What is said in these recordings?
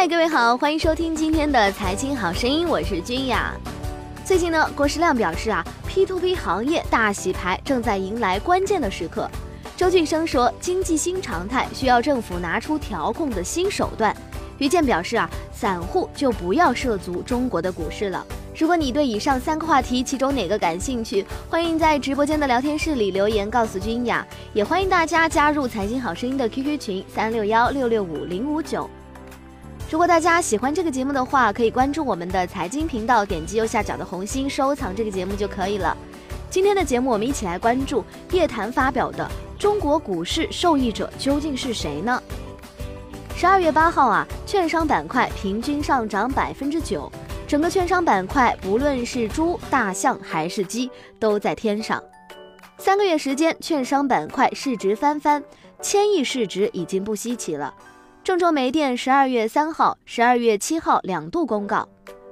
嗨，各位好，欢迎收听今天的财经好声音，我是君雅。最近呢，郭世亮表示啊，P to P 行业大洗牌正在迎来关键的时刻。周俊生说，经济新常态需要政府拿出调控的新手段。于健表示啊，散户就不要涉足中国的股市了。如果你对以上三个话题其中哪个感兴趣，欢迎在直播间的聊天室里留言告诉君雅，也欢迎大家加入财经好声音的 QQ 群三六幺六六五零五九。如果大家喜欢这个节目的话，可以关注我们的财经频道，点击右下角的红心收藏这个节目就可以了。今天的节目，我们一起来关注叶檀发表的中国股市受益者究竟是谁呢？十二月八号啊，券商板块平均上涨百分之九，整个券商板块不论是猪、大象还是鸡，都在天上。三个月时间，券商板块市值翻番，千亿市值已经不稀奇了。郑州煤电十二月三号、十二月七号两度公告。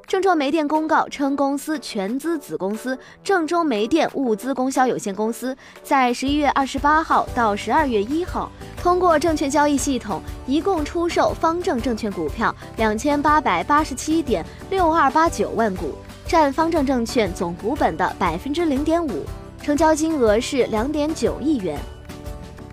郑州煤电公告称，公司全资子公司郑州煤电物资供销有限公司在十一月二十八号到十二月一号，通过证券交易系统一共出售方正证券股票两千八百八十七点六二八九万股，占方正证券总股本的百分之零点五，成交金额是两点九亿元。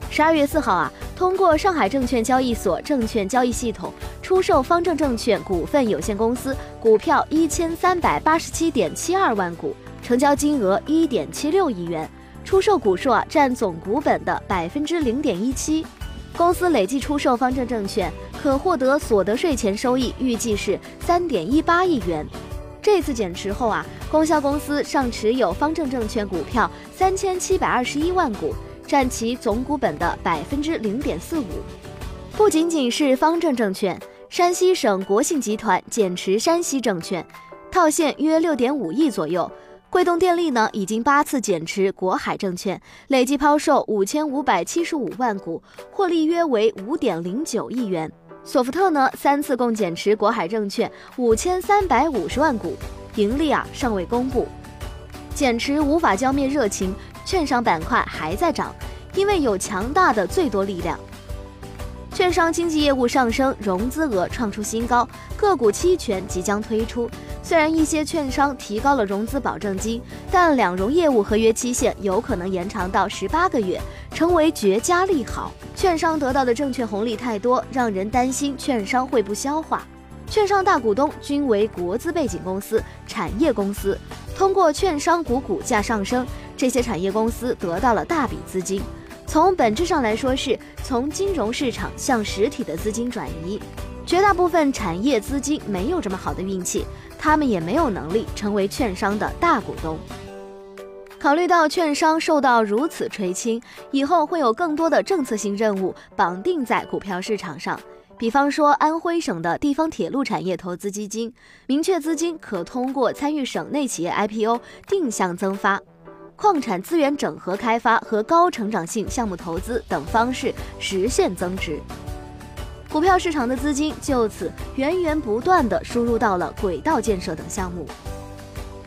十二月四号啊。通过上海证券交易所证券交易系统出售方正证券股份有限公司股票一千三百八十七点七二万股，成交金额一点七六亿元，出售股数啊占总股本的百分之零点一七。公司累计出售方正证券可获得所得税前收益，预计是三点一八亿元。这次减持后啊，供销公司尚持有方正证券股票三千七百二十一万股。占其总股本的百分之零点四五。不仅仅是方正证券，山西省国信集团减持山西证券，套现约六点五亿左右。贵动电力呢，已经八次减持国海证券，累计抛售五千五百七十五万股，获利约为五点零九亿元。索福特呢，三次共减持国海证券五千三百五十万股，盈利啊尚未公布。减持无法浇灭热情。券商板块还在涨，因为有强大的最多力量。券商经纪业务上升，融资额创出新高，个股期权即将推出。虽然一些券商提高了融资保证金，但两融业务合约期限有可能延长到十八个月，成为绝佳利好。券商得到的证券红利太多，让人担心券商会不消化。券商大股东均为国资背景公司、产业公司，通过券商股股价上升。这些产业公司得到了大笔资金，从本质上来说，是从金融市场向实体的资金转移。绝大部分产业资金没有这么好的运气，他们也没有能力成为券商的大股东。考虑到券商受到如此垂青，以后会有更多的政策性任务绑定在股票市场上，比方说安徽省的地方铁路产业投资基金，明确资金可通过参与省内企业 IPO 定向增发。矿产资源整合开发和高成长性项目投资等方式实现增值，股票市场的资金就此源源不断地输入到了轨道建设等项目。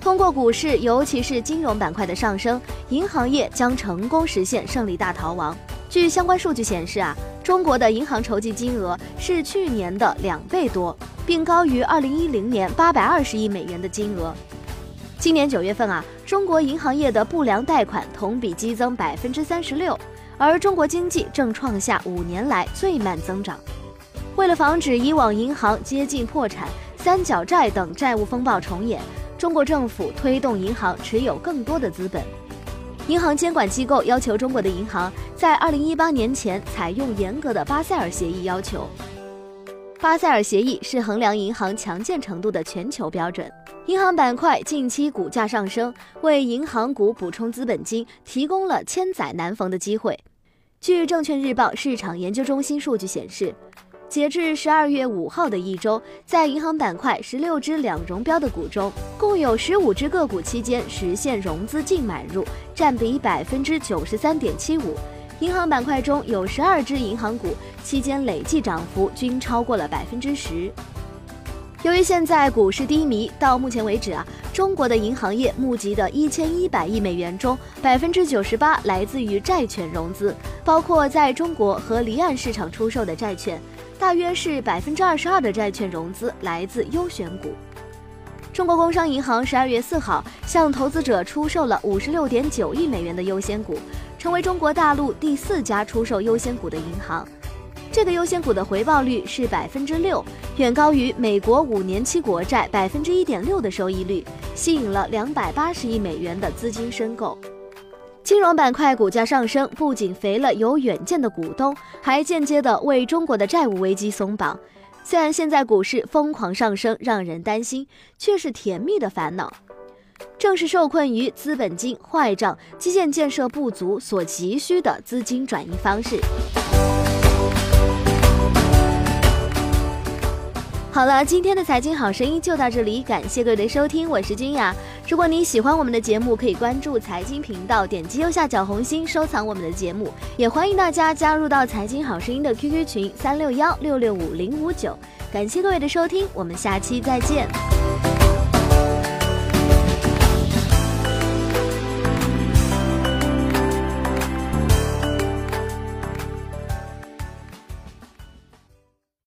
通过股市，尤其是金融板块的上升，银行业将成功实现胜利大逃亡。据相关数据显示啊，中国的银行筹集金额是去年的两倍多，并高于二零一零年八百二十亿美元的金额。今年九月份啊，中国银行业的不良贷款同比激增百分之三十六，而中国经济正创下五年来最慢增长。为了防止以往银行接近破产、三角债等债务风暴重演，中国政府推动银行持有更多的资本。银行监管机构要求中国的银行在二零一八年前采用严格的巴塞尔协议要求。巴塞尔协议是衡量银行强健程度的全球标准。银行板块近期股价上升，为银行股补充资本金提供了千载难逢的机会。据证券日报市场研究中心数据显示，截至十二月五号的一周，在银行板块十六只两融标的股中，共有十五只个股期间实现融资净买入，占比百分之九十三点七五。银行板块中有十二只银行股期间累计涨幅均超过了百分之十。由于现在股市低迷，到目前为止啊，中国的银行业募集的一千一百亿美元中，百分之九十八来自于债券融资，包括在中国和离岸市场出售的债券。大约是百分之二十二的债券融资来自优选股。中国工商银行十二月四号向投资者出售了五十六点九亿美元的优先股，成为中国大陆第四家出售优先股的银行。这个优先股的回报率是百分之六，远高于美国五年期国债百分之一点六的收益率，吸引了两百八十亿美元的资金申购。金融板块股价上升，不仅肥了有远见的股东，还间接的为中国的债务危机松绑。虽然现在股市疯狂上升，让人担心，却是甜蜜的烦恼。正是受困于资本金坏账、基建建设不足所急需的资金转移方式。好了，今天的财经好声音就到这里，感谢各位的收听，我是君雅。如果你喜欢我们的节目，可以关注财经频道，点击右下角红心收藏我们的节目，也欢迎大家加入到财经好声音的 QQ 群三六幺六六五零五九。感谢各位的收听，我们下期再见。